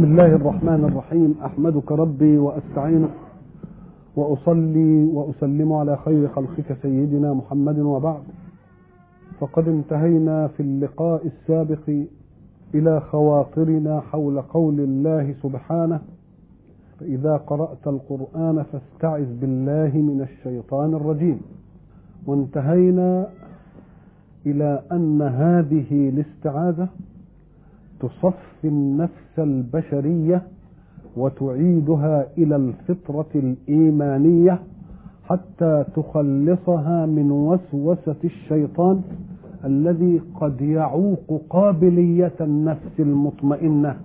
بسم الله الرحمن الرحيم. أحمدك ربي واستعينك وأصلي وأسلم على خير خلقك سيدنا محمد وبعد. فقد انتهينا في اللقاء السابق إلى خواطرنا حول قول الله سبحانه فإذا قرأت القرآن فاستعذ بالله من الشيطان الرجيم. وانتهينا إلى أن هذه الاستعاذة تصفي النفس البشرية وتعيدها إلى الفطرة الإيمانية حتى تخلصها من وسوسة الشيطان الذي قد يعوق قابلية النفس المطمئنة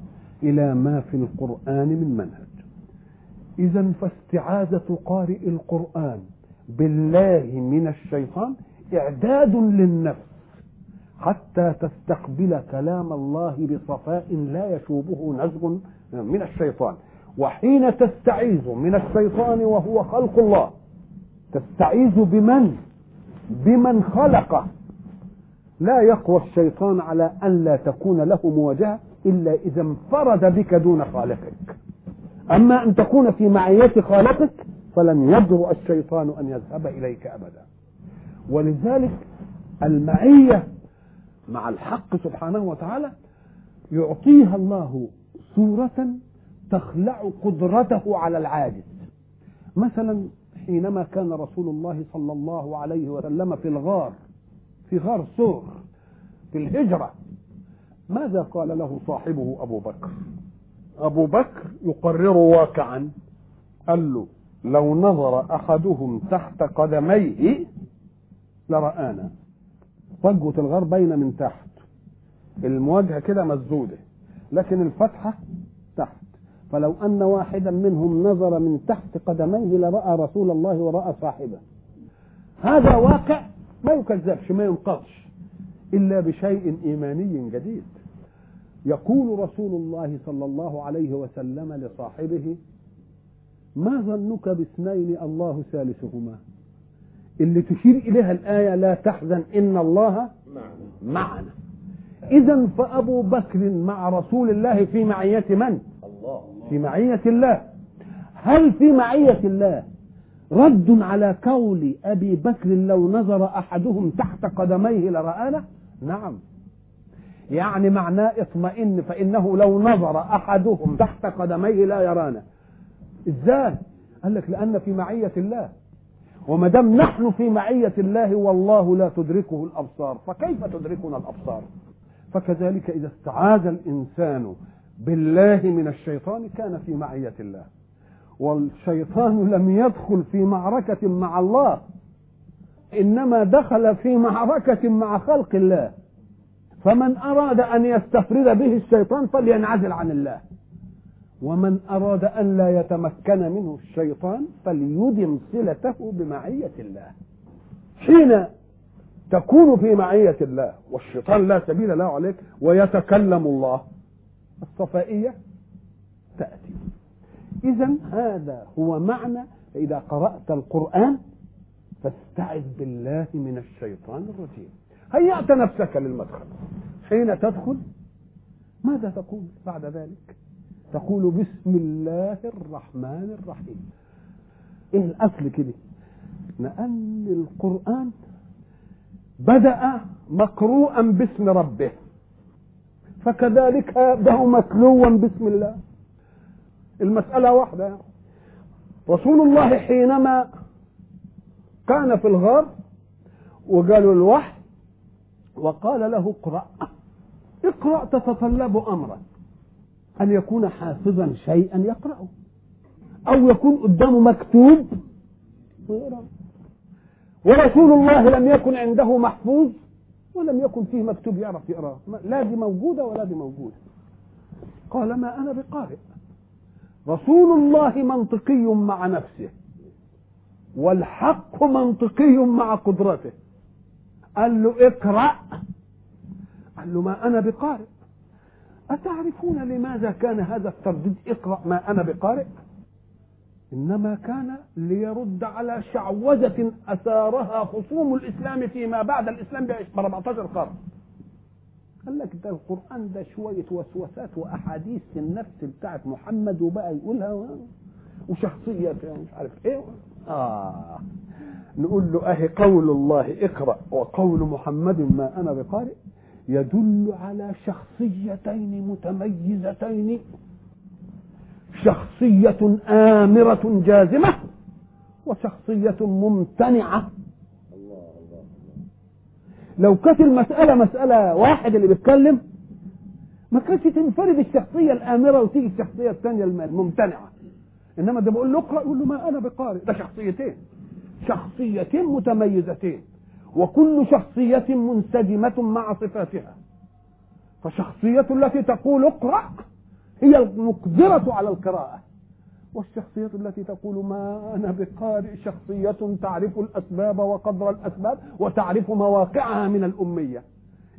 إلى ما في القرآن من منهج. اذا فاستعاذة قارئ القرآن بالله من الشيطان إعداد للنفس حتى تستقبل كلام الله بصفاء لا يشوبه نزغ من الشيطان. وحين تستعيذ من الشيطان وهو خلق الله تستعيذ بمن؟ بمن خلقه لا يقوى الشيطان على أن لا تكون له مواجهة إلا إذا انفرد بك دون خالقك. أما أن تكون في معية خالقك فلن يجرؤ الشيطان أن يذهب إليك أبدا. ولذلك المعية مع الحق سبحانه وتعالى يعطيها الله صورة تخلع قدرته على العاجز. مثلا حينما كان رسول الله صلى الله عليه وسلم في الغار في غار سور في الهجرة ماذا قال له صاحبه أبو بكر؟ أبو بكر يقرر واقعا قال له لو نظر أحدهم تحت قدميه لرآنا. فجوة الغار باينة من تحت. المواجهة كده مسدودة لكن الفتحة تحت. فلو أن واحدا منهم نظر من تحت قدميه لرأى رسول الله ورأى صاحبه. هذا واقع ما يكذبش ما ينقضش إلا بشيء إيماني جديد. يقول رسول الله صلى الله عليه وسلم لصاحبه ما ظنك باثنين الله ثالثهما؟ اللي تشير إليها الآية لا تحزن إن الله معنا إذا فأبو بكر مع رسول الله في معية من؟ الله في معية الله هل في معية الله رد على قول أبي بكر لو نظر أحدهم تحت قدميه لرآنا؟ نعم يعني معناه اطمئن فإنه لو نظر أحدهم تحت قدميه لا يرانا إزاي؟ قال لك لأن في معية الله وما دام نحن في معية الله والله لا تدركه الأبصار فكيف تدركنا الأبصار؟ فكذلك إذا استعاذ الإنسان بالله من الشيطان كان في معية الله. والشيطان لم يدخل في معركة مع الله إنما دخل في معركة مع خلق الله. فمن أراد أن يستفرد به الشيطان فلينعزل عن الله. ومن أراد أن لا يتمكن منه الشيطان فليدم صلته بمعية الله. حين تكون في معية الله والشيطان لا سبيل له عليك ويتكلم الله. الصفائية تأتي. إذا هذا هو معنى إذا قرأت القرآن فاستعذ بالله من الشيطان الرجيم. هيأت نفسك للمدخل. حين تدخل ماذا تقول بعد ذلك؟ تقول بسم الله الرحمن الرحيم. إيه الأصل كده؟ لأن القرآن بدأ مقروءا باسم ربه. فكذلك يبدا متلوا باسم الله. المسألة واحدة. رسول الله حينما كان في الغار وقالوا الوحي وقال له اقرأ. اقرأ تتطلب امرا. أن يكون حافظا شيئا يقرأه. أو يكون قدامه مكتوب. ويقرأ ورسول الله لم يكن عنده محفوظ ولم يكن فيه مكتوب يعرف يقرأه. لا دي موجودة ولا دي موجودة. قال ما أنا بقارئ. رسول الله منطقي مع نفسه. والحق منطقي مع قدرته. قال له اقرأ. قال له ما أنا بقارئ. أتعرفون لماذا كان هذا الترديد؟ اقرأ ما أنا بقارئ. إنما كان ليرد على شعوذة أثارها خصوم الإسلام فيما بعد. الإسلام ب 14 قرن. قال لك ده القرآن ده شوية وسوسات وأحاديث في النفس بتاعت محمد وبقى يقولها وشخصية مش عارف إيه. آه. نقول له أهي قول الله اقرأ. وقول محمد ما أنا بقارئ. يدل على شخصيتين متميزتين. شخصية آمرة جازمة وشخصية ممتنعة. لو كانت المسألة مسألة واحد اللي بيتكلم ما كانش تنفرد الشخصية الآمرة وتيجي الشخصية الثانية الممتنعة إنما ده بقول له اقرأ يقول له ما أنا بقارئ ده شخصيتين. شخصيتين متميزتين. وكل شخصية منسجمة مع صفاتها. فشخصية التي تقول اقرأ هي المقدرة على القراءة. والشخصية التي تقول ما أنا بقارئ شخصية تعرف الأسباب وقدر الأسباب وتعرف مواقعها من الأمية.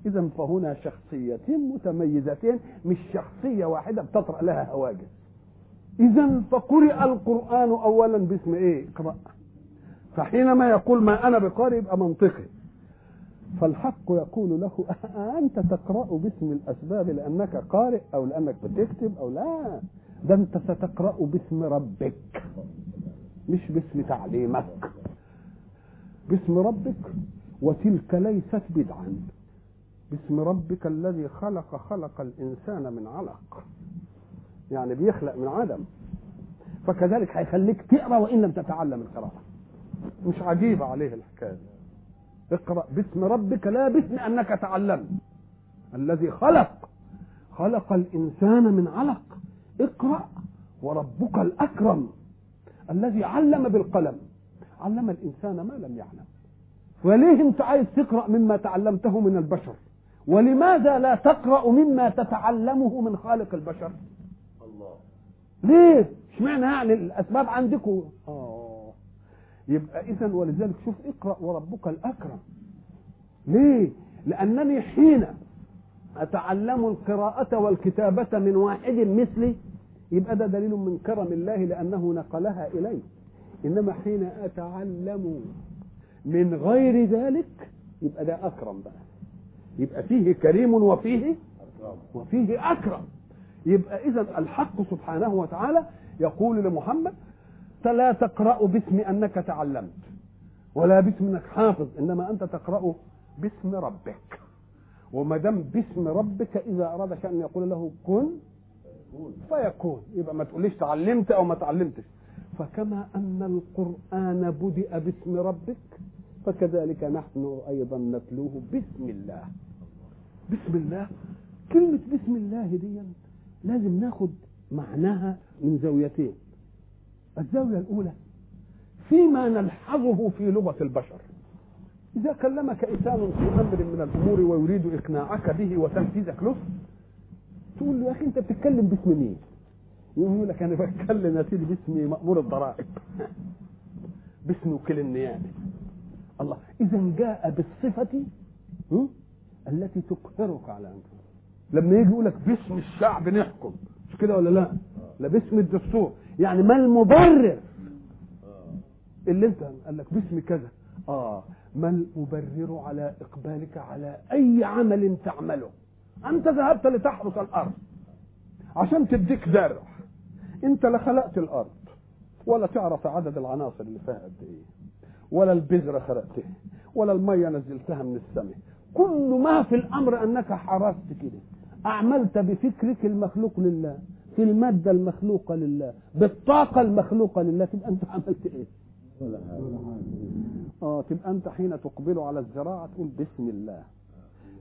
إذا فهنا شخصيتين متميزتين مش شخصية واحدة بتطرأ لها هواجس. إذا فقرئ القرآن أولا باسم إيه؟ اقرأ. فحينما يقول ما أنا بقارئ يبقى منطقي. فالحق يقول له أنت تقرأ باسم الأسباب لأنك قارئ أو لأنك بتكتب أو لا؟ ده أنت ستقرأ باسم ربك مش باسم تعليمك. باسم ربك وتلك ليست بدعا. باسم ربك الذي خلق خلق الإنسان من علق. يعني بيخلق من عدم. فكذلك هيخليك تقرأ وإن لم تتعلم القراءة. مش عجيبة عليه الحكاية. اقرأ باسم ربك لا باسم أنك تعلمت الذي خلق. خلق الإنسان من علق. اقرأ. وربك الأكرم. الذي علم بالقلم. علم الإنسان ما لم يعلم. وليه أنت عايز تقرأ مما تعلمته من البشر؟ ولماذا لا تقرأ مما تتعلمه من خالق البشر؟ ليه؟ اشمعنى يعني الأسباب عندكم؟ آه. يبقى اذا ولذلك شوف اقرأ وربك الأكرم. ليه؟ لأنني حين أتعلم القراءة والكتابة من واحد مثلي يبقى ده دليل من كرم الله لأنه نقلها إلي. إنما حين أتعلم من غير ذلك يبقى ده أكرم بقى. يبقى فيه كريم وفيه وفيه أكرم. يبقى اذا الحق سبحانه وتعالى يقول لمحمد لا تقرأ باسم أنك تعلمت ولا باسم أنك حافظ إنما أنت تقرأ باسم ربك. وما دام باسم ربك إذا أراد شأن يقول له كن فيكون. يبقى ما تقوليش تعلمت أو ما تعلمتش. فكما أن القرآن بدأ باسم ربك فكذلك نحن أيضا نتلوه باسم الله. بسم الله؟ كلمة بسم الله دي لازم ناخد معناها من زاويتين. الزاوية الأولى فيما نلحظه في لغة البشر. إذا كلمك إنسان في أمر من الأمور ويريد إقناعك به وتنفيذك له تقول له يا أخي أنت بتتكلم باسم مين؟ يقول لك أنا بتكلم يا سيدي باسم مأمور الضرائب. باسم وكيل النيابة. الله. إذا جاء بالصفة التي تقهرك على أنفسك. لما يجي يقول لك باسم الشعب نحكم مش كده ولا لا؟ لا باسم الدستور. يعني ما المبرر. اللي انت قال لك باسم كذا. آه ما المبرر على إقبالك على أي عمل تعمله. أنت ذهبت لتحرث الأرض عشان تديك زرع انت لا خلقت الأرض ولا تعرف عدد العناصر اللي فيها قد إيه ولا البذرة خلقتها ولا المية نزلتها من السماء. كل ما في الأمر أنك حرست كده أعملت بفكرك المخلوق لله. في المادة المخلوقة لله بالطاقة المخلوقة لله تبقى أنت عملت إيه؟ آه تبقى أنت حين تقبل على الزراعة تقول بسم الله.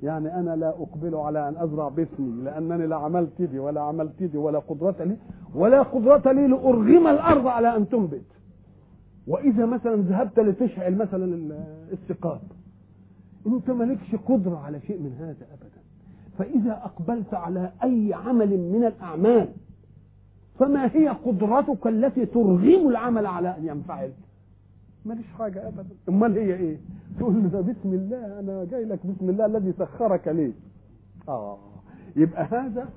يعني أنا لا أقبل على أن أزرع باسمي لأنني لا عملت دي ولا عملت دي ولا قدرة لي ولا قدرة لي لأرغم الأرض على أن تنبت. وإذا مثلا ذهبت لتشعل مثلا السقاط أنت مالكش قدرة على شيء من هذا أبدا. فإذا أقبلت على أي عمل من الأعمال فما هي قدرتك التي ترغم العمل على أن ينفعل؟ ماليش حاجة أبدا. أمال هي إيه؟ تقول له بسم الله أنا جاي لك بسم الله الذي سخرك لي. آه. يبقى هذا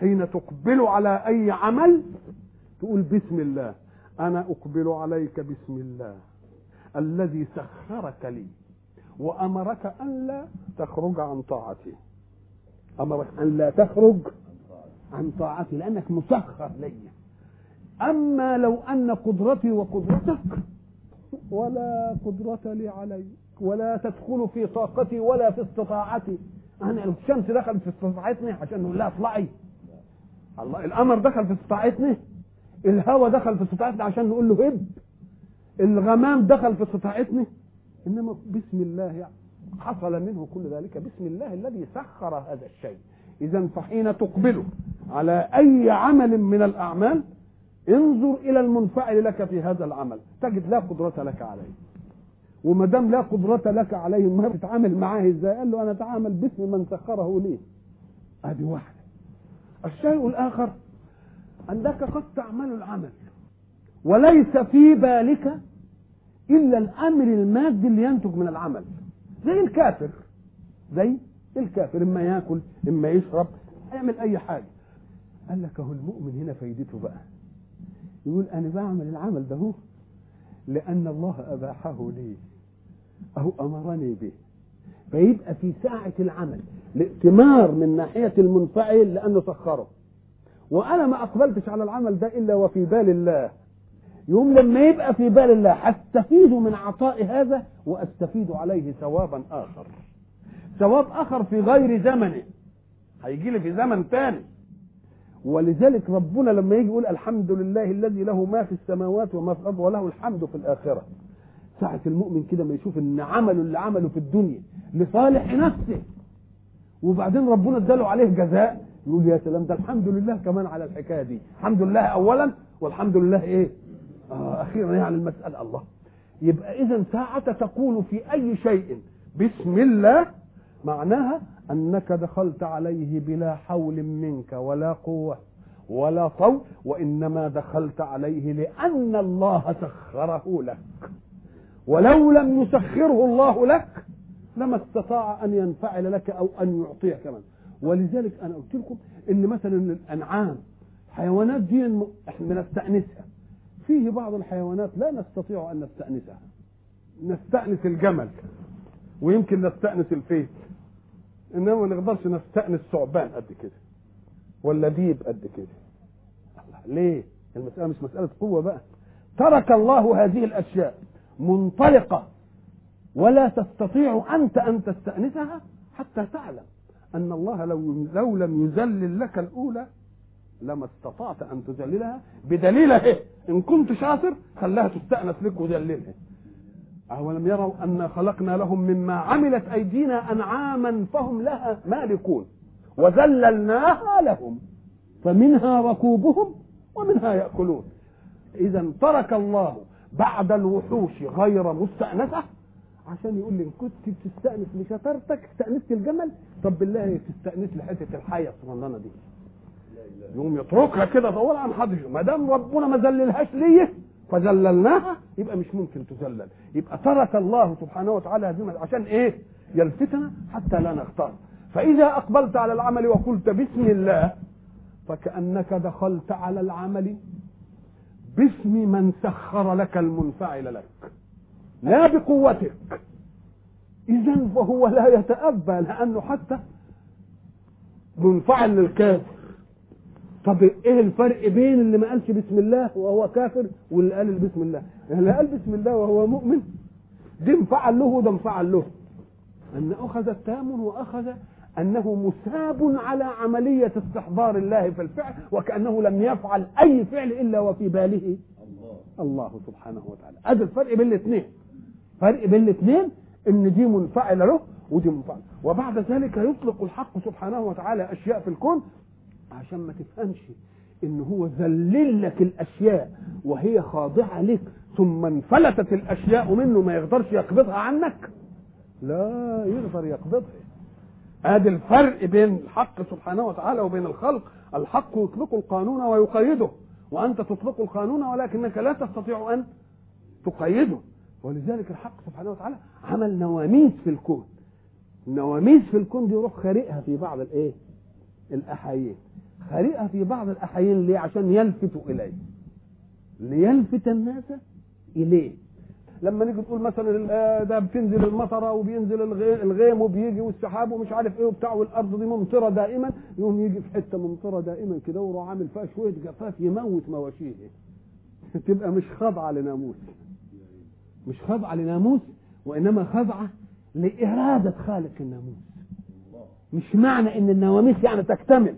حين تقبل على أي عمل تقول بسم الله. أنا أقبل عليك بسم الله الذي سخرك لي. وأمرك ألا تخرج عن طاعته أمرك أن لا تخرج عن طاعتي لأنك مسخر لي. أما لو أن قدرتي وقدرتك ولا قدرة لي عليك ولا تدخل في طاقتي ولا في استطاعتي. أنا الشمس دخلت في استطاعتني عشان نقول لها اطلعي. الله القمر دخل في استطاعتني الهواء دخل في استطاعتنا عشان نقول له هب. الغمام دخل في استطاعتنا إنما بسم الله يعني حصل منه كل ذلك. بسم الله الذي سخر هذا الشيء. إذا فحين تقبل على أي عمل من الأعمال انظر إلى المنفعل لك في هذا العمل. تجد لا قدرة لك عليه. وما دام لا قدرة لك عليه ما تتعامل معاه إزاي؟ قال له أنا أتعامل باسم من سخره لي. أدي واحدة الشيء الآخر أنك قد تعمل العمل. وليس في بالك إلا الأمر المادي اللي ينتج من العمل. زي الكافر زي الكافر إما ياكل إما يشرب يعمل أي حاجة. قال لك أهو المؤمن هنا فايدته بقى. يقول أنا بعمل العمل ده لأن الله أباحه لي. أهو أمرني به. فيبقى في ساعة العمل الائتمار من ناحية المنفعل لأنه سخره. وأنا ما أقبلتش على العمل ده إلا وفي بال الله. يوم لما يبقى في بال الله هستفيد من عطاء هذا وأستفيد عليه ثوابا آخر. ثواب آخر في غير زمنه. هيجي لي في زمن تاني. ولذلك ربنا لما يجي يقول الحمد لله الذي له ما في السماوات وما في الأرض وله الحمد في الآخرة. ساعة المؤمن كده ما يشوف إن عمله اللي عمله في الدنيا لصالح نفسه. وبعدين ربنا اداله عليه جزاء. يقول يا سلام ده الحمد لله كمان على الحكاية دي. الحمد لله اولا والحمد لله إيه؟ آه أخيرا يعني المسألة. الله. يبقى اذا ساعة تقول في أي شيء. بسم الله. معناها أنك دخلت عليه بلا حول منك ولا قوة ولا طول وإنما دخلت عليه لأن الله سخره لك. ولو لم يسخره الله لك لما استطاع أن ينفعل لك أو أن يعطيك كمان. ولذلك أنا قلت لكم إن مثلا الأنعام حيوانات دي إحنا بنستأنسها. فيه بعض الحيوانات لا نستطيع أن نستأنسها. نستأنس الجمل ويمكن نستأنس الفيل. انما ما نقدرش نستأنس ثعبان قد كده. ولا ديب قد كده. ليه؟ المسألة مش مسألة قوة بقى. ترك الله هذه الأشياء منطلقة. ولا تستطيع أنت أن تستأنسها حتى تعلم أن الله لو لو لم يذلل لك الأولى لما استطعت أن تذللها بدليل إيه؟ إن كنت شاطر خلاها تستأنس لك وذللها أولم يروا أن خلقنا لهم مما عملت أيدينا أنعاما فهم لها مالكون وذللناها لهم فمنها ركوبهم ومنها يأكلون. إذا ترك الله بعد الوحوش غير مستأنسة؟ عشان يقول لي كنت بتستأنس لشطارتك استأنست الجمل؟ طب بالله تستأنس لحتة الحية الصغننة دي. يقوم يتركها كده طول عن حد ما دام ربنا ما ذللهاش ليه؟ فذللناها يبقى مش ممكن تذلل. يبقى ترك الله سبحانه وتعالى هذه عشان إيه؟ يلفتنا حتى لا نختار. فإذا أقبلت على العمل وقلت بسم الله فكأنك دخلت على العمل باسم من سخر لك المنفعل لك. لا بقوتك. اذا فهو لا يتأبى لأنه حتى منفعل للكافر. طب إيه الفرق بين اللي ما قالش بسم الله وهو كافر واللي قال بسم الله؟ اللي قال بسم الله وهو مؤمن ده انفعل له وده انفعل له. أن أخذ التام وأخذ أنه مساب على عملية استحضار الله في الفعل وكأنه لم يفعل أي فعل إلا وفي باله. الله, الله سبحانه وتعالى. ادي الفرق بين الاثنين. فرق بين الاثنين إن دي منفعل له ودي منفعل وبعد ذلك يطلق الحق سبحانه وتعالى أشياء في الكون عشان ما تفهمش إن هو ذلل لك الأشياء وهي خاضعة لك ثم انفلتت الأشياء منه ما يقدرش يقبضها عنك. لا يقدر يقبضها. ادي الفرق بين الحق سبحانه وتعالى وبين الخلق. الحق يطلق القانون ويقيده وأنت تطلق القانون ولكنك لا تستطيع أن تقيده. ولذلك الحق سبحانه وتعالى عمل نواميس في الكون. النواميس في الكون دي يروح خارقها في بعض الإيه؟ الاحايين خارقها في بعض الاحايين ليه؟ عشان يلفتوا إليه. ليلفت الناس إليه. لما نيجي تقول مثلا آه، ده بتنزل المطرة وبينزل الغي- الغيم وبيجي والسحاب ومش عارف إيه وبتاع والأرض دي ممطرة دائما يقوم يجي في حتة ممطرة دائما كده ويروح عامل فيها شوية جفاف يموت مواشيه. تبقى مش خاضعه لناموس. مش خاضعه لناموس وإنما خاضعه لإرادة خالق الناموس. مش معنى إن النواميس يعني تكتمل.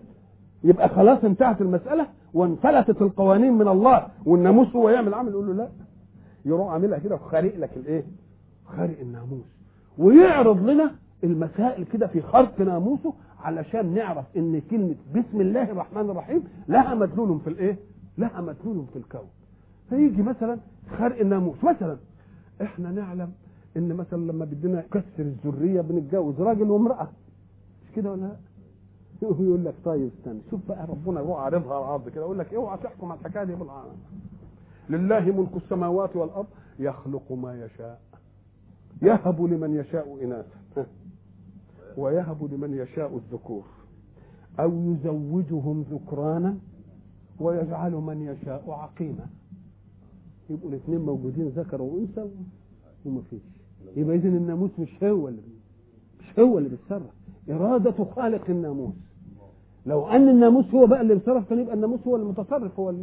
يبقى خلاص انتهت المسألة وانفلتت القوانين من الله والناموس هو يعمل عمل يقول له لا يروح عاملها كده وخارق لك الايه؟ خارق الناموس ويعرض لنا المسائل كده في خرق ناموسه علشان نعرف إن كلمة بسم الله الرحمن الرحيم لها مدلول في الإيه؟ لها مدلول في الكون. فيجي مثلا خرق الناموس مثلا إحنا نعلم إن مثلا لما بدنا نكسر الذرية بنتجوز راجل وامرأة مش كده ولا لا؟ يقول لك طيب استنى شوف بقى ربنا يروح عارضها على الأرض كده يقول لك اوعى تحكم على الحكاية دي بالعالم. لله ملك السماوات والأرض يخلق ما يشاء يهب لمن يشاء إناثا ويهب لمن يشاء الذكور أو يزوجهم ذكرانا ويجعل من يشاء عقيما. يبقوا الاثنين موجودين ذكر وأنثى وما فيش. يبقى اذا الناموس مش هو اللي مش هو اللي بيتصرف. إرادة خالق الناموس. لو أن الناموس هو بقى اللي بيتصرف كان يبقى الناموس هو المتصرف هو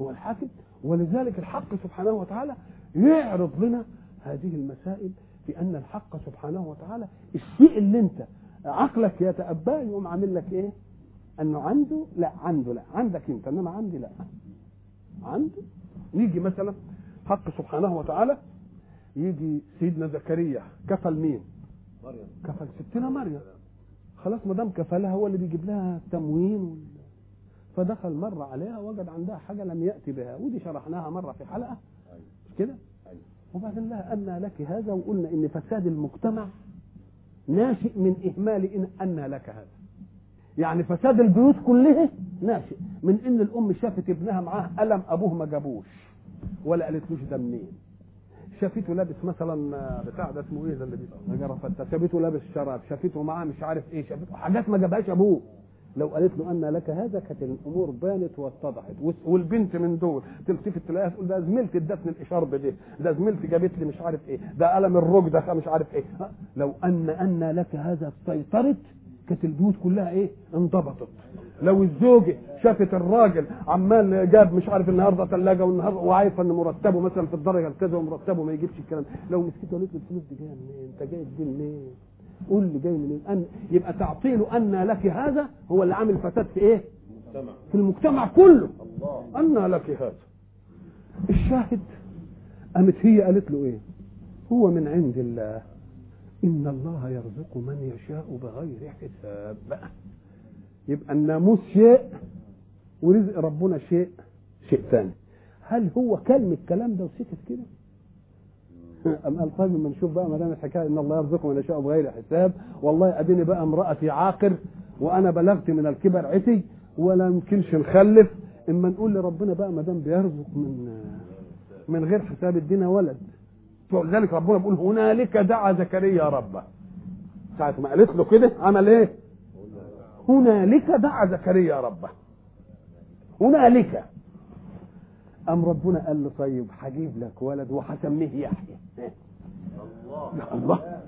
هو الحاكم. ولذلك الحق سبحانه وتعالى يعرض لنا هذه المسائل بأن الحق سبحانه وتعالى الشيء اللي انت عقلك يتأباه يقوم عامل لك إيه؟ أنه عنده لا عنده لا عندك أنت إنما عندي لا. عنده. نيجي مثلا حق سبحانه وتعالى يجي سيدنا زكريا كفل مين؟ مريم. كفل ستنا مريم. خلاص ما دام كفلها هو اللي بيجيب لها التموين. فدخل مرة عليها وجد عندها حاجة لم يأتي بها ودي شرحناها مرة في حلقة. مش كده؟ وبعدين لها أن لك هذا وقلنا إن فساد المجتمع ناشئ من إهمال إن أن لك هذا. يعني فساد البيوت كلها ناشئ من إن الأم شافت ابنها معاه قلم أبوه ما جابوش ولا قالتلوش ده منين. شافته لابس مثلا بتاع ده اسمه إيه ده اللي بيبقى شافته لابس شراب شافته معاه مش عارف إيه شافته حاجات ما جابهاش أبوه. لو قالت له أن لك هذا كانت الأمور بانت واتضحت. والبنت من دول تلتفت تلاقيها تقول ده زميلتي ادتني الاشارب دي ده زميلتي جابت لي مش عارف إيه ده قلم الرج ده مش عارف إيه. ها؟ لو أن أن لك هذا سيطرت كانت البيوت كلها إيه؟ انضبطت. لو الزوجه شافت الراجل عمال جاب مش عارف النهارده ثلاجه والنهارده وعارفه ان مرتبه مثلا في الدرجة الكذا ومرتبه ما يجيبش الكلام. لو مسكته قالت له الفلوس دي جاية منين؟ انت جايب دي منين؟ قول لي جاي منين؟ أن يبقى تعطيل أن لك هذا هو اللي عامل فساد في إيه؟ المجتمع. في المجتمع كله. الله. أن لك هذا. الشاهد قامت هي قالت له إيه؟ هو من عند الله. إن الله يرزق من يشاء بغير حساب. بقى يبقى الناموس شيء ورزق ربنا شيء شيء ثاني. هل هو كلم الكلام ده وسكت كده؟ أم قال طيب ما نشوف بقى ما دام الحكاية إن الله يرزق من يشاء بغير حساب والله أديني بقى امرأتي عاقر وأنا بلغت من الكبر عتي ولا يمكنش نخلف إما نقول لربنا بقى ما دام بيرزق من من غير حساب ادينا ولد. ولذلك ربنا بيقول هنالك دعا زكريا ربه. ساعة ما قالت له كده عمل إيه؟ هنالك دعا زكريا ربه. هنالك. أم ربنا قال له طيب هجيب لك ولد وهسميه يحيى. الله. الله.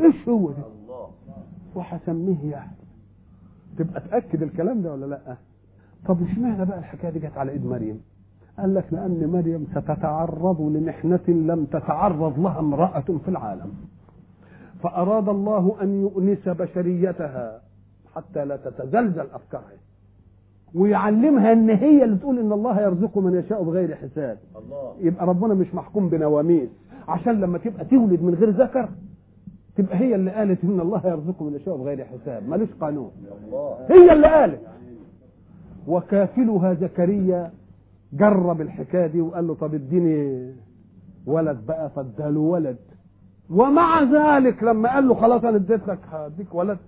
إيش هو ده؟ الله. وهسميه يحيى. تبقى تأكد الكلام ده ولا لأ؟ طب اشمعنى بقى الحكاية دي جت على إيد مريم؟ قال لك لأن مريم ستتعرض لمحنة لم تتعرض لها امرأة في العالم. فأراد الله أن يؤنس بشريتها. حتى لا تتزلزل افكارها ويعلمها إن هي اللي تقول إن الله يرزق من يشاء بغير حساب. الله. يبقى ربنا مش محكوم بنواميس. عشان لما تبقى تولد من غير ذكر تبقى هي اللي قالت إن الله يرزق من يشاء بغير حساب. ملوش قانون. الله. هي اللي قالت. وكافلها زكريا جرب الحكاية دي وقال له طب اديني ولد بقى فاداله ولد. ومع ذلك لما قال له خلاص أنا اديت لك هديك ولد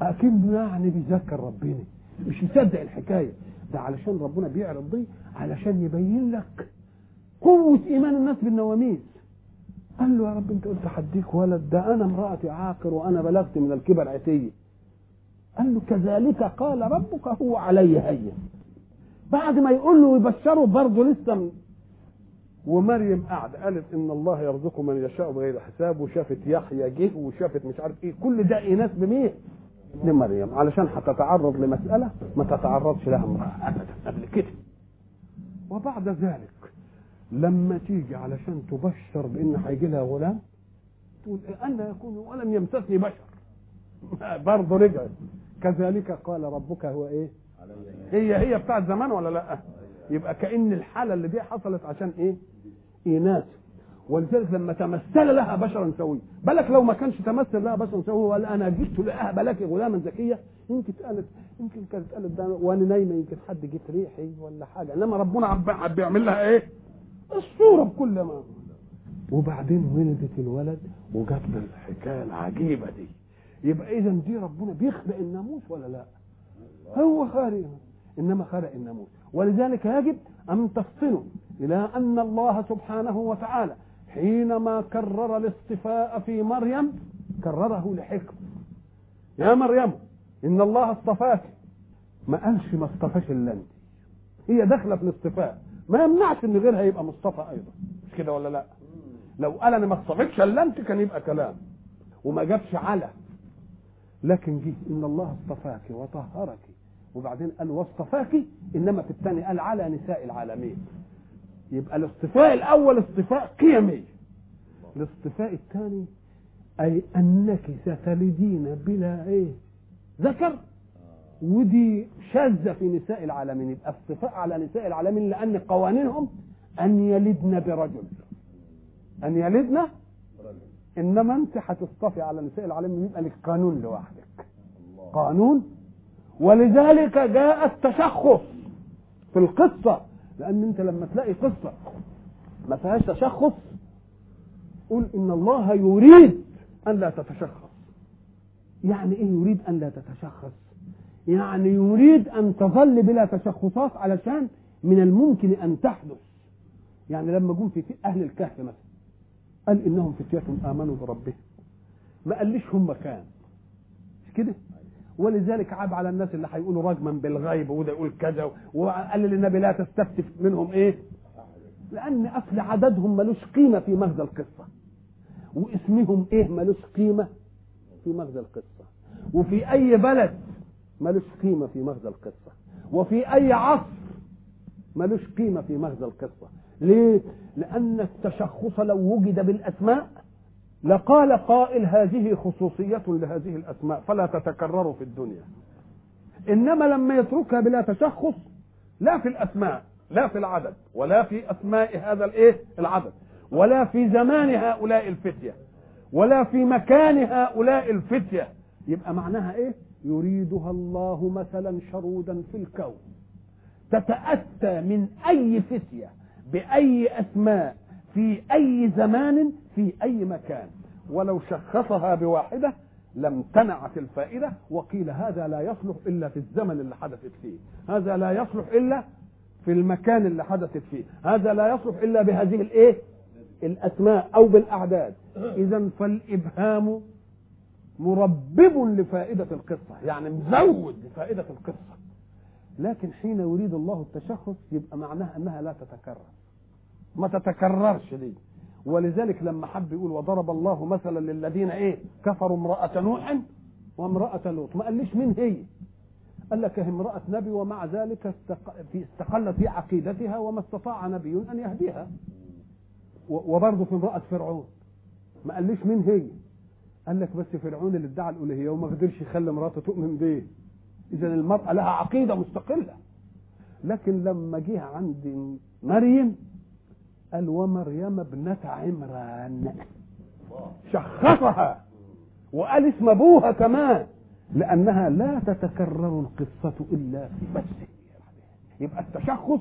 اكنه يعني بيذكر ربنا. مش مصدق الحكاية. ده علشان ربنا بيعرض دي علشان يبين لك قوة إيمان الناس بالنواميس. قال له يا رب أنت قلت هديك ولد ده أنا امرأتي عاقر وأنا بلغت من الكبر عتية. قال له كذلك قال ربك هو علي هين. بعد ما يقول له ويبشره برضه لسه ومريم قاعدة قالت إن الله يرزق من يشاء بغير حساب وشافت يحيى جه وشافت مش عارف إيه. كل ده إناث بمين؟ لمريم. علشان هتتعرض لمسألة ما تتعرضش لها امرأة. أبدا. قبل كده. وبعد ذلك لما تيجي علشان تبشر بإن هيجي لها غلام تقول أنا يكون ولم يمسسني بشر. برضه رجعت كذلك قال ربك هو إيه؟ هي هي بتاعت زمان ولا لأ؟ يبقى كأن الحالة اللي دي حصلت عشان إيه؟ إناث. ولذلك لما تمثل لها بشرا سويا. بالك لو ما كانش تمثل لها بشرا سويا وقال أنا جئت لأهب لك غلاما زكيا يمكن قالت يمكن كانت قالت ده وأنا نايمة يمكن حد جه ريحي ولا حاجة. إنما ربنا عم عم بيعمل لها إيه؟ الصورة بكل ما وبعدين ولدت الولد وجات الحكاية العجيبة دي. يبقى اذا دي ربنا بيخلق الناموس ولا لا؟ هو خالق إنما خلق الناموس. ولذلك يجب أن تفطنوا إلى أن الله سبحانه وتعالى حينما كرر الاصطفاء في مريم كرره لحكمه يا مريم إن الله اصطفاك. ما قالش ما اصطفاش إلا أنت. هي داخلة في الاصطفاء. ما يمنعش إن غيرها يبقى مصطفى أيضا. مش كده ولا لا؟ لو قال أنا ما اصطفيتش إلا أنت كان يبقى كلام. وما جابش على. لكن جه إن الله اصطفاك وطهرك. وبعدين قال واصطفاك إنما في الثاني قال على نساء العالمين. يبقى الاصطفاء الأول اصطفاء قيمي. الاصطفاء الثاني أي أنك ستلدين بلا إيه؟ ذكر. ودي شاذة في نساء العالمين. يبقى اصطفاء على نساء العالمين لأن قوانينهم أن يلدن برجل. أن يلدن إنما أنت هتصطفي على نساء العالمين. يبقى لك قانون لوحدك. قانون. ولذلك جاء التشخص في القصة. لأن أنت لما تلاقي قصة ما فيهاش تشخص قل إن الله يريد أن لا تتشخص. يعني إيه يريد أن لا تتشخص؟ يعني يريد أن تظل بلا تشخصات علشان من الممكن أن تحدث. يعني لما جم في أهل الكهف مثلا قال إنهم فتية آمنوا بربهم. ما قاليش هم كان مش كده؟ ولذلك عاب على الناس اللي هيقولوا رجما بالغيب وده يقول كذا وقال للنبي لا تستفتي منهم إيه؟ لأن أصل عددهم ملوش قيمة في مغزى القصة. واسمهم إيه ملوش قيمة؟ في مغزى القصة. وفي أي بلد ملوش قيمة في مغزى القصة. وفي أي عصر ملوش قيمة في مغزى القصة. ليه؟ لأن التشخص لو وجد بالأسماء لقال قائل هذه خصوصية لهذه الأسماء فلا تتكرر في الدنيا. إنما لما يتركها بلا تشخص لا في الأسماء لا في العدد ولا في أسماء هذا الإيه؟ العدد ولا في زمان هؤلاء الفتية ولا في مكان هؤلاء الفتية. يبقى معناها إيه؟ يريدها الله مثلا شرودا في الكون. تتأتى من أي فتية بأي أسماء في أي زمان في أي مكان ولو شخصها بواحدة لم تنعت الفائدة وقيل هذا لا يصلح إلا في الزمن اللي حدثت فيه. هذا لا يصلح إلا في المكان اللي حدثت فيه. هذا لا يصلح إلا بهذه الإيه؟ الأسماء أو بالأعداد. إذا فالإبهام مربب لفائدة القصة يعني مزود لفائدة القصة. لكن حين يريد الله التشخص يبقى معناها أنها لا تتكرر. ما تتكررش دي. ولذلك لما حب يقول وضرب الله مثلا للذين إيه؟ كفروا امرأة نوح وامرأة لوط. ما قاليش مين هي. قال لك هي امرأة نبي ومع ذلك. في استقلت في عقيدتها وما استطاع نبي أن يهديها. وبرضه في امرأة فرعون. ما قاليش مين هي. قال لك بس فرعون اللي ادعى الألوهية وما قدرش يخلي مراته تؤمن بيه. إذا المرأة لها عقيدة مستقلة. لكن لما جه عند مريم قال ومريم ابنة عمران. شخصها. وقال اسم أبوها كمان. لأنها لا تتكرر القصة إلا في بس. يبقى التشخص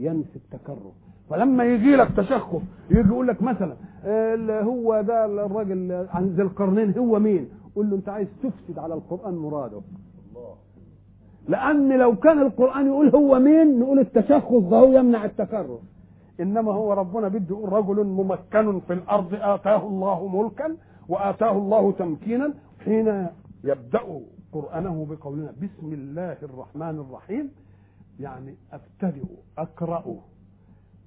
ينفي التكرر. فلما يجي لك تشخص يجي يقول لك مثلا هو ده الراجل عن ذي القرنين هو مين؟ قول له أنت عايز تفسد على القرآن مراده. لأن لو كان القرآن يقول هو مين نقول التشخص ده هو يمنع التكرر. إنما هو ربنا بده يقول رجل ممكن في الأرض آتاه الله ملكا وآتاه الله تمكينا. حين يبدأ قرآنه بقولنا بسم الله الرحمن الرحيم يعني أبتدئ أقرأ.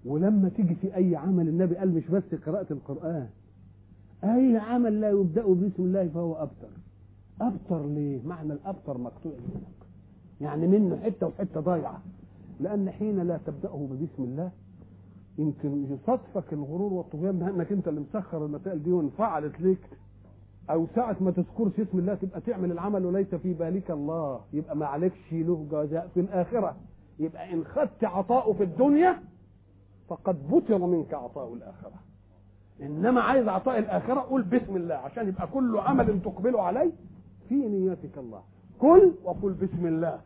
ولما تيجي في أي عمل النبي قال مش بس قراءة القرآن أي عمل لا يبدأ بسم الله فهو أبتر. أبتر ليه؟ معنى الأبتر مقطوع منك. يعني منه حتة وحتة ضايعة. لأن حين لا تبدأه ببسم الله يمكن يصادفك الغرور والطغيان بانك أنت اللي مسخر المسائل دي وانفعلت ليك أو ساعة ما تذكرش اسم الله تبقى تعمل العمل وليس في بالك الله. يبقى ما عليكش له جزاء في الآخرة. يبقى إن خدت عطاؤه في الدنيا فقد بطل منك عطاء الآخرة. إنما عايز عطاء الآخرة قول بسم الله عشان يبقى كل عمل تقبله عليه في نيتك الله. كل وقل بسم الله.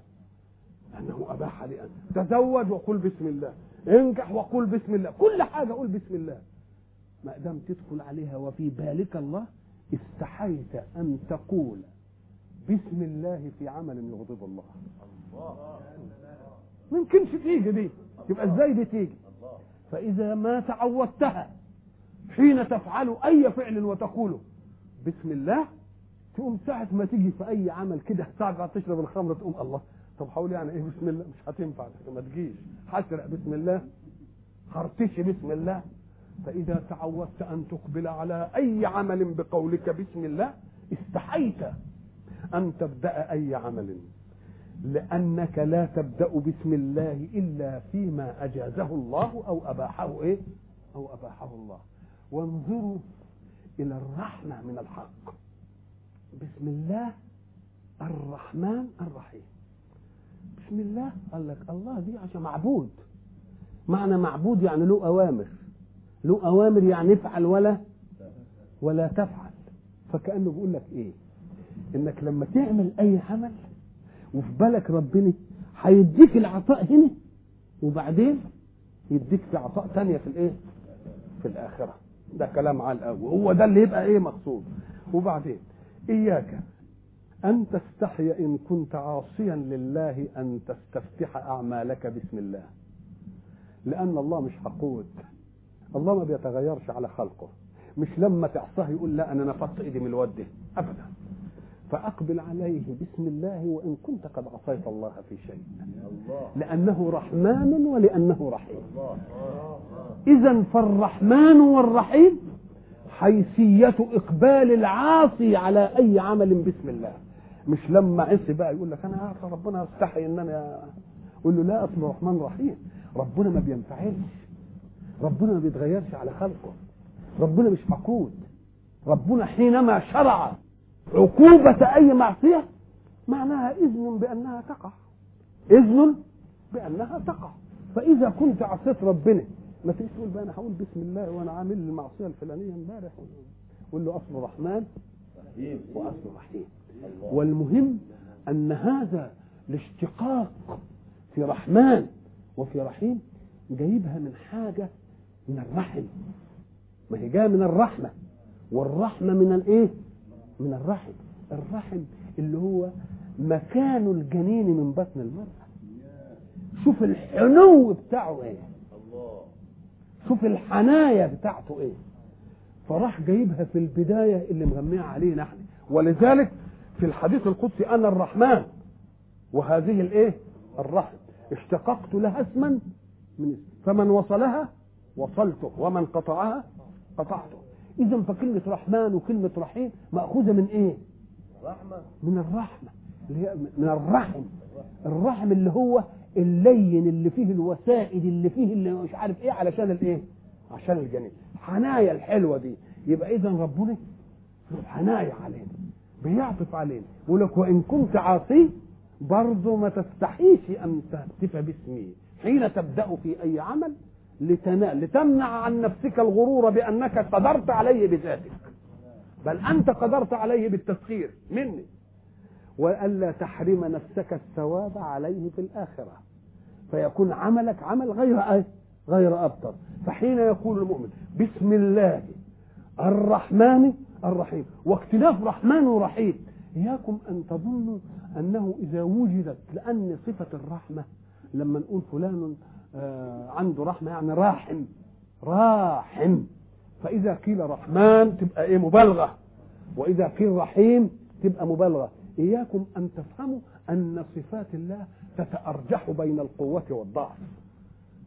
أنه أباح لي أن تزوج وقل بسم الله. انجح وقل بسم الله. كل حاجة قول بسم الله. ما دام تدخل عليها وفي بالك الله استحيت أن تقول بسم الله في عمل يغضب الله. ما يمكنش تيجي دي. يبقى إزاي دي تيجي؟ فإذا ما تعودتها حين تفعل أي فعل وتقوله بسم الله تقوم ساعة ما تيجي في أي عمل كده ساعة تشرب الخمرة تقوم الله. طب حاول يعني إيه بسم الله مش هتنفع ما تجيش. حسرق بسم الله. هرتشي بسم الله. فإذا تعودت أن تقبل على أي عمل بقولك بسم الله استحيت أن تبدأ أي عمل. لأنك لا تبدأ بسم الله إلا فيما أجازه الله أو أباحه إيه؟ أو أباحه الله. وانظروا إلى الرحمة من الحق. بسم الله الرحمن الرحيم. بسم الله قال لك الله دي عشان معبود. معنى معبود يعني له أوامر. له أوامر يعني افعل ولا ولا تفعل. فكأنه بيقول لك إيه؟ إنك لما تعمل أي عمل وفي بالك ربنا هيديك العطاء هنا وبعدين يديك في عطاء تانية في الإيه؟ في الآخرة. ده كلام على الأول. هو ده اللي يبقى إيه مقصود؟ وبعدين إياك أن تستحي إن كنت عاصيا لله أن تستفتح أعمالك بسم الله. لأن الله مش حقود. الله ما بيتغيرش على خلقه. مش لما تعصاه يقول لا أنا نفضت إيدي من الود ابدا. فأقبل عليه بسم الله وإن كنت قد عصيت الله في شيء. لأنه رحمن ولأنه رحيم. إذا فالرحمن والرحيم حيثية إقبال العاصي على أي عمل بسم الله. مش لما عصي بقى يقول لك أنا عارف ربنا يستحي إن أنا أقول له لا أصل الرحمن رحيم ربنا ما بينفعلش ربنا ما بيتغيرش على خلقه. ربنا مش حقود ربنا حينما شرع عقوبة أي معصية معناها إذن بأنها تقع. إذن بأنها تقع. فإذا كنت عصيت ربنا ما تيجي تقول بقى أنا هقول بسم الله وأنا عامل المعصية الفلانية امبارح قول له أصل رحمن وأصل رحيم والمهم أن هذا الاشتقاق في رحمن وفي رحيم جايبها من حاجة من الرحم. ما هي جاية من الرحمة. والرحمة من الإيه؟ من الرحم. الرحم اللي هو مكان الجنين من بطن المرأة. شوف الحنو بتاعه إيه؟ شوف الحناية بتاعته إيه؟ فراح جايبها في البداية اللي مغميها عليه نحن. ولذلك في الحديث القدسي أنا الرحمن. وهذه الإيه؟ الرحم. اشتققت لها اسما من اسم. فمن وصلها؟ وصلته. ومن قطعها؟ قطعته. اذا فكلمة رحمن وكلمة رحيم مأخوذة من إيه؟ رحمة من الرحمة. اللي هي من الرحم. الرحم اللي هو اللين اللي فيه الوسائد اللي فيه اللي مش عارف إيه علشان الإيه؟ عشان الجنين. حنايا الحلوة دي. يبقى اذا ربنا حنايا علينا. بيعطف علينا يقول لك وإن كنت عاصي برضه ما تستحيش أن تهتف باسمي. حين تبدأ في أي عمل لتمنع عن نفسك الغرور بأنك قدرت عليه بذاتك. بل أنت قدرت عليه بالتسخير مني. وألا تحرم نفسك الثواب عليه في الآخرة. فيكون عملك عمل غير غير ابتر فحين يقول المؤمن بسم الله الرحمن الرحيم. واختلاف رحمن ورحيم. إياكم أن تظنوا أنه إذا وجدت لأن صفة الرحمة لما نقول فلان آه عنده رحمة يعني راحم. راحم. فإذا قيل رحمن تبقى إيه؟ مبالغة. وإذا قيل رحيم تبقى مبالغة. إياكم أن تفهموا أن صفات الله تتأرجح بين القوة والضعف.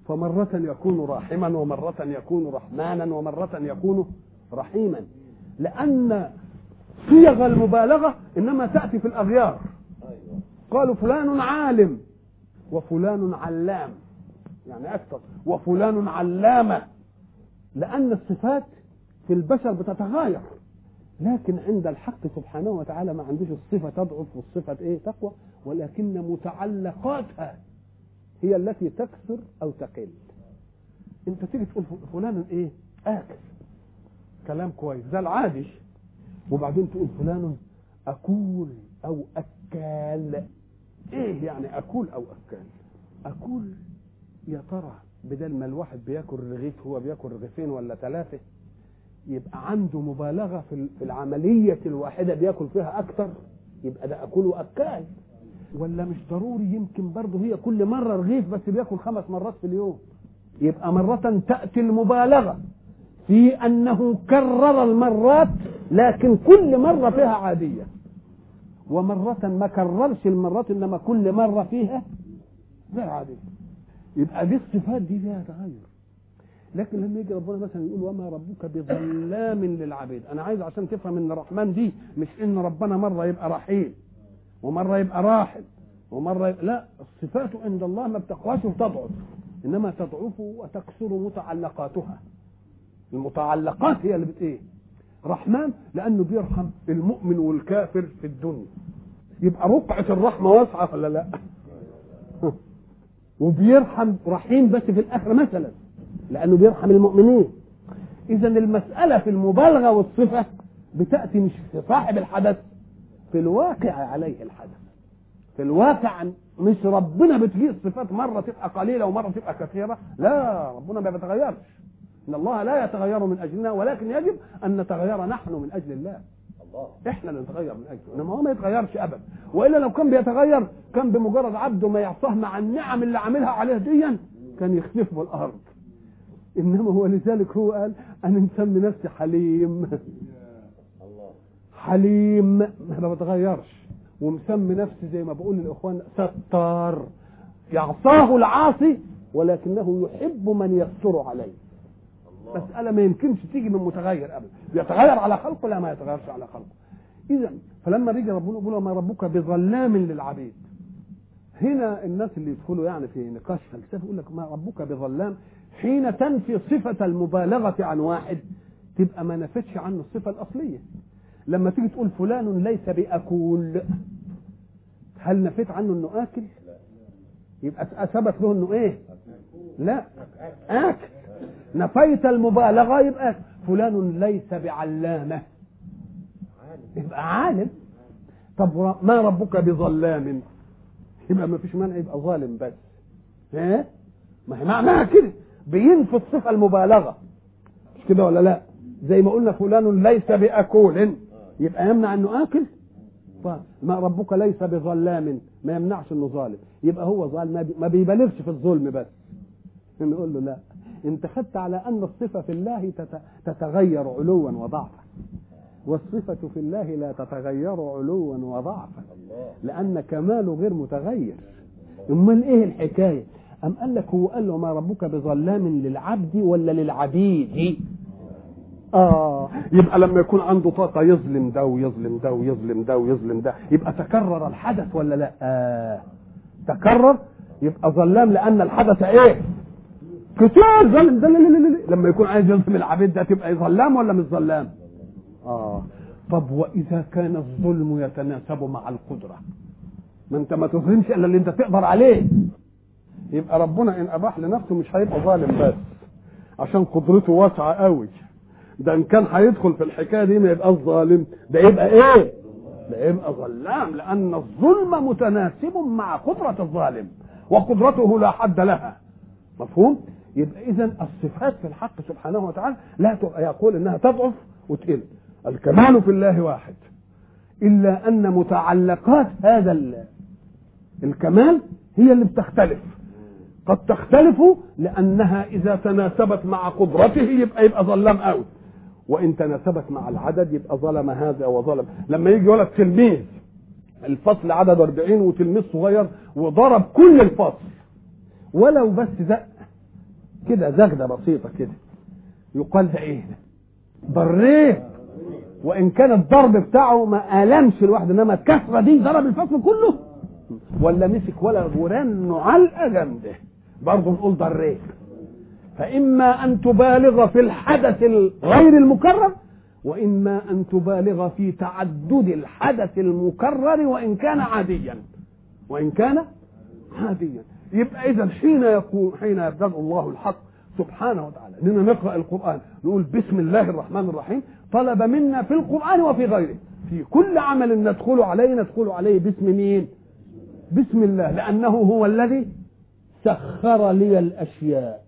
فمرة يكون راحما ومرة يكون رحمانا ومرة يكون رحيما. لأن صيغ المبالغة إنما تأتي في الأغيار. قالوا فلان عالم وفلان علام. يعني أكثر. وفلان علامة. لأن الصفات في البشر بتتغاير لكن عند الحق سبحانه وتعالى ما عندوش الصفة تضعف والصفة إيه تقوى. ولكن متعلقاتها هي التي تكثر أو تقل. أنت تيجي تقول فلان إيه؟ آكل كلام كويس. ده العادي وبعدين تقول فلان أكول أو أكال. إيه يعني أكول أو أكال؟ أكول يا ترى بدل ما الواحد بياكل رغيف هو بياكل رغيفين ولا ثلاثة يبقى عنده مبالغة في العملية الواحدة بياكل فيها أكثر يبقى ده أكل وأكال. ولا مش ضروري يمكن برضه هي كل مرة رغيف بس بياكل خمس مرات في اليوم؟ يبقى مرة تأتي المبالغة. في أنه كرر المرات لكن كل مرة فيها عادية. ومرة ما كررش المرات إنما كل مرة فيها غير عادية. يبقى دي الصفات دي فيها تغير. لكن لما يجي ربنا مثلا يقول وما ربك بظلام للعبيد. أنا عايز عشان تفهم إن الرحمن دي مش إن ربنا مرة يبقى رحيم ومرة يبقى راحم ومرة يبقى لا الصفات عند الله ما بتقواش وتضعف. إنما تضعف وتكثر متعلقاتها. المتعلقات هي اللي بت إيه؟ رحمن لأنه بيرحم المؤمن والكافر في الدنيا. يبقى رقعة الرحمة واسعة ولا لا؟ وبيرحم رحيم بس في الآخرة مثلا لأنه بيرحم المؤمنين. اذا المسألة في المبالغة والصفة بتأتي مش في صاحب الحدث في الواقع عليه الحدث. في الواقع مش ربنا بتجيء الصفات مرة تبقى قليلة ومرة تبقى كثيرة لا ربنا ما بيتغيرش. إن الله لا يتغير من أجلنا ولكن يجب أن نتغير نحن من أجل الله. الله. إحنا اللي نتغير من أجله إنما هو ما يتغيرش ابدا. وإلا لو كان بيتغير كان بمجرد عبده ما يعصاه مع النعم اللي عاملها عليه ديا كان يخسف بالارض إنما هو لذلك هو قال أنا مسمي نفسي حليم. حليم. ما بتغيرش ومسمي نفسي زي ما بقول للإخوان ستار. يعصاه العاصي ولكنه يحب من يستر عليه. مسألة ما يمكنش تيجي من متغير أبدا. يتغير على خلقه لا ما يتغيرش على خلقه. إذا فلما بيجي ربنا يقول ما ربك بظلام للعبيد. هنا الناس اللي يدخلوا يعني في نقاش فلسفي يقول لك ما ربك بظلام. حين تنفي صفة المبالغة عن واحد تبقى ما نفتش عنه الصفة الأصلية. لما تيجي تقول فلان ليس بأكول هل نفيت عنه إنه آكل؟ يبقى ثبت له إنه إيه؟ لا. آكل. نفيت المبالغة يبقى فلان ليس بعلامة. يبقى عالم. طب ما ربك بظلام؟ يبقى ما فيش مانع يبقى ظالم بس. ها؟ ما هي معناها كده. بينفي الصفة المبالغة. مش كده ولا لا؟ زي ما قلنا فلان ليس بأكول. يبقى يمنع إنه آكل؟ طيب ما ربك ليس بظلام. ما يمنعش إنه ظالم. يبقى هو ظالم ما بي- ما بيبالغش في الظلم بس. نقول له لا. انت خدت على أن الصفة في الله تت- تتغير علوا وضعفا. والصفة في الله لا تتغير علوا وضعفا. لأن كماله غير متغير. أمال إيه الحكاية؟ أم قال لك هو قال له ما ربك بظلام للعبد ولا للعبيد؟ آه يبقى لما يكون عنده طاقة يظلم ده ويظلم ده ويظلم ده ويظلم ده. يبقى تكرر الحدث ولا لا؟ آه. تكرر؟ يبقى ظلام لأن الحدث إيه؟ كتير ظلم ده لا- لا- لا- لا. لما يكون عايز يظلم العبيد ده تبقى ظلام ولا مش ظلام؟ آه. طب وإذا كان الظلم يتناسب مع القدرة؟ ما أنت ما تظلمش إلا اللي أنت تقدر عليه. يبقى ربنا إن أباح لنفسه مش هيبقى ظالم بس. عشان قدرته واسعة قوي. ده إن كان هيدخل في الحكاية دي ما يبقاش ظالم. ده يبقى إيه؟ ده يبقى ظلام. لأن الظلم متناسب مع قدرة الظالم. وقدرته لا حد لها. مفهوم؟ يبقى اذا الصفات في الحق سبحانه وتعالى لا يقول إنها تضعف وتقل. الكمال في الله واحد. إلا أن متعلقات هذا ال- الكمال هي اللي بتختلف. قد تختلف لأنها إذا تناسبت مع قدرته يبقى يبقى ظلام قوي وإن تناسبت مع العدد يبقى ظلم هذا وظلم. لما يجي ولد تلميذ الفصل عدد 40 وتلميذ صغير وضرب كل الفصل ولو بس زق كده زغده بسيطه كده. يقال ده إيه ده؟ ضريت وان كان الضرب بتاعه ما ألمش الواحد إنما الكسره دي ضرب الفصل كله. ولا مسك ولا ورن علقة جامده برضه نقول ضريت فإما أن تبالغ في الحدث غير المكرر وإما أن تبالغ في تعدد الحدث المكرر وإن كان عاديا. وإن كان عاديا. يبقى اذا حين يكون حين يبدأ الله الحق سبحانه وتعالى إننا نقرأ القرآن نقول بسم الله الرحمن الرحيم طلب منا في القرآن وفي غيره. في كل عمل ندخل عليه ندخل عليه باسم مين؟ بسم الله لأنه هو الذي سخر لي الأشياء.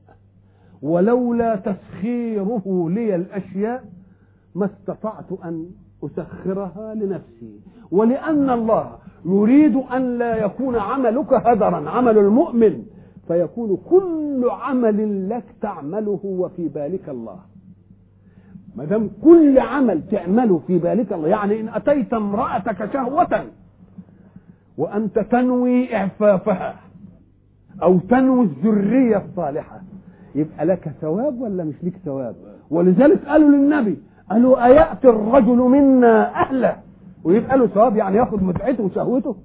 ولولا تسخيره لي الأشياء ما استطعت أن أسخرها لنفسي. ولأن الله يريد أن لا يكون عملك هدرا عمل المؤمن. فيكون كل عمل لك تعمله وفي بالك الله. ما دام كل عمل تعمله في بالك الله يعني إن أتيت امرأتك شهوة وأنت تنوي إعفافها أو تنوي الذرية الصالحة يبقى لك ثواب ولا مش لك ثواب؟ ولذلك قالوا للنبي قالوا أيأتي الرجل منا أهله؟ ويبقى له ثواب يعني ياخد متعته وشهوته؟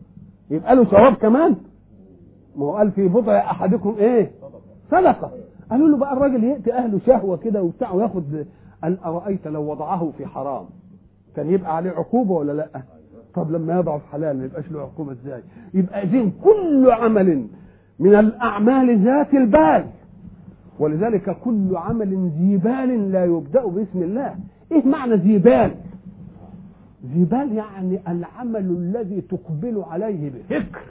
يبقى له ثواب كمان؟ ما هو قال في بضع أحدكم إيه؟ صدقة. قالوا له بقى الراجل يأتي أهله شهوة كده وبتاع وياخد قال أرأيت لو وضعه في حرام؟ كان يبقى عليه عقوبة ولا لأ؟ طب لما يضع في حلال ما يبقاش له عقوبة إزاي؟ يبقى إذن كل عمل من الأعمال ذات البال. ولذلك كل عمل ذي بال لا يبدأ باسم الله. إيه معنى ذي بال؟ ذي بال يعني العمل الذي تقبل عليه بفكر.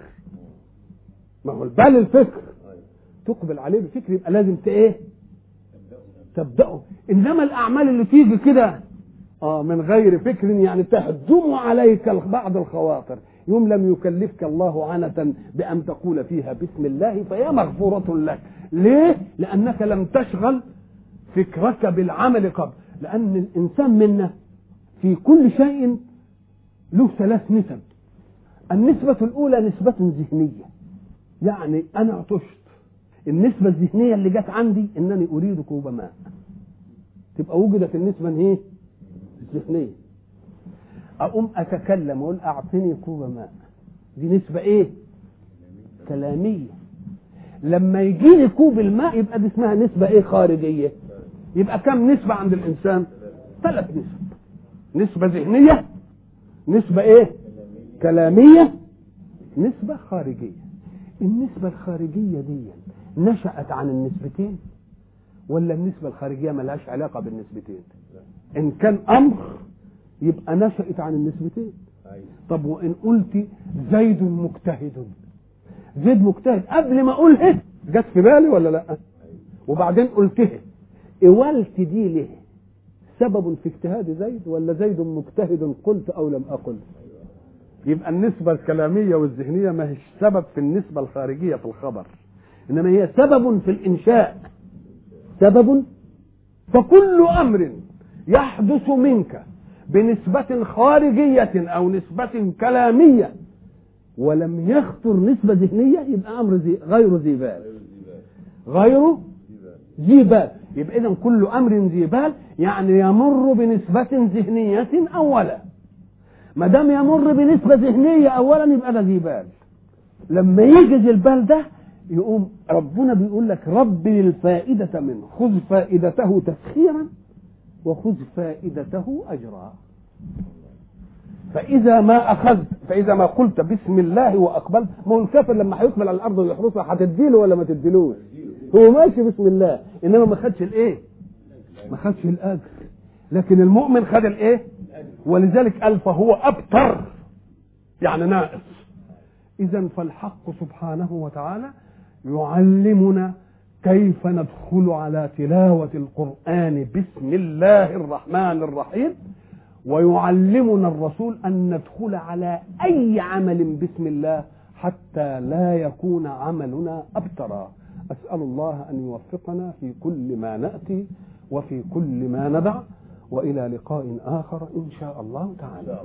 ما هو البال الفكر. تقبل عليه بفكر يبقى لازم إيه؟ تبدأه. إنما الأعمال اللي تيجي كده آه من غير فكر يعني تهدم عليك بعض الخواطر. يوم لم يكلفك الله عنة بأن تقول فيها بسم الله فهي مغفورة لك. ليه؟ لأنك لم تشغل فكرك بالعمل قبل. لأن الإنسان منا في كل شيء له ثلاث نسب. النسبة الأولى نسبة ذهنية. يعني أنا عطشت. النسبة الذهنية اللي جت عندي إنني أريد كوب ماء. تبقى وجدت النسبة إيه؟ الذهنية أقوم أتكلم وأقول أعطني كوب ماء. دي نسبة إيه؟ كلامية. لما يجيني كوب الماء يبقى دي اسمها نسبة إيه؟ خارجية. يبقى كم نسبة عند الإنسان؟ ثلاث نسب. نسبة ذهنية نسبة إيه؟ كلامية. نسبة خارجية. النسبة الخارجية دي نشأت عن النسبتين ولا النسبة الخارجية ملهاش علاقة بالنسبتين؟ إن كان أمر يبقى نشأت عن النسبتين. طب وإن قلت زيد مجتهد. زيد مجتهد قبل ما أقوله جت في بالي ولا لأ؟ وبعدين قلته قولت دي ليه؟ سبب في اجتهاد زيد ولا زيد مجتهد قلت أو لم أقل؟ يبقى النسبة الكلامية والذهنية ما هيش سبب في النسبة الخارجية في الخبر إنما هي سبب في الإنشاء. سبب؟ فكل أمر يحدث منك بنسبة خارجية أو نسبة كلامية ولم يخطر نسبة ذهنية يبقى أمر زي غير ذي بال غير ذي بال يبقى إذا كل أمر ذي بال يعني يمر بنسبة ذهنية أولا. ما دام يمر بنسبة ذهنية أولا يبقى ده ذي بال لما يجي البال ده يقوم ربنا بيقول لك ربي الفائدة منه. خذ فائدته تسخيرا وخذ فائدته أجرا. فإذا ما أخذت فإذا ما قلت بسم الله وأقبلت ما هو الكافر لما هيقبل على الأرض ويحرسها هتديله ولا ما تديلوش؟ هو ماشي بسم الله. إنما ما خدش الإيه؟ ما خدش الأجر. لكن المؤمن خد الإيه؟ ولذلك قال فهو أبتر. يعني ناقص. إذا فالحق سبحانه وتعالى يعلمنا كيف ندخل على تلاوة القرآن بسم الله الرحمن الرحيم. ويعلمنا الرسول أن ندخل على أي عمل بسم الله حتى لا يكون عملنا أبترا. أسأل الله أن يوفقنا في كل ما نأتي وفي كل ما ندع وإلى لقاء آخر إن شاء الله تعالى.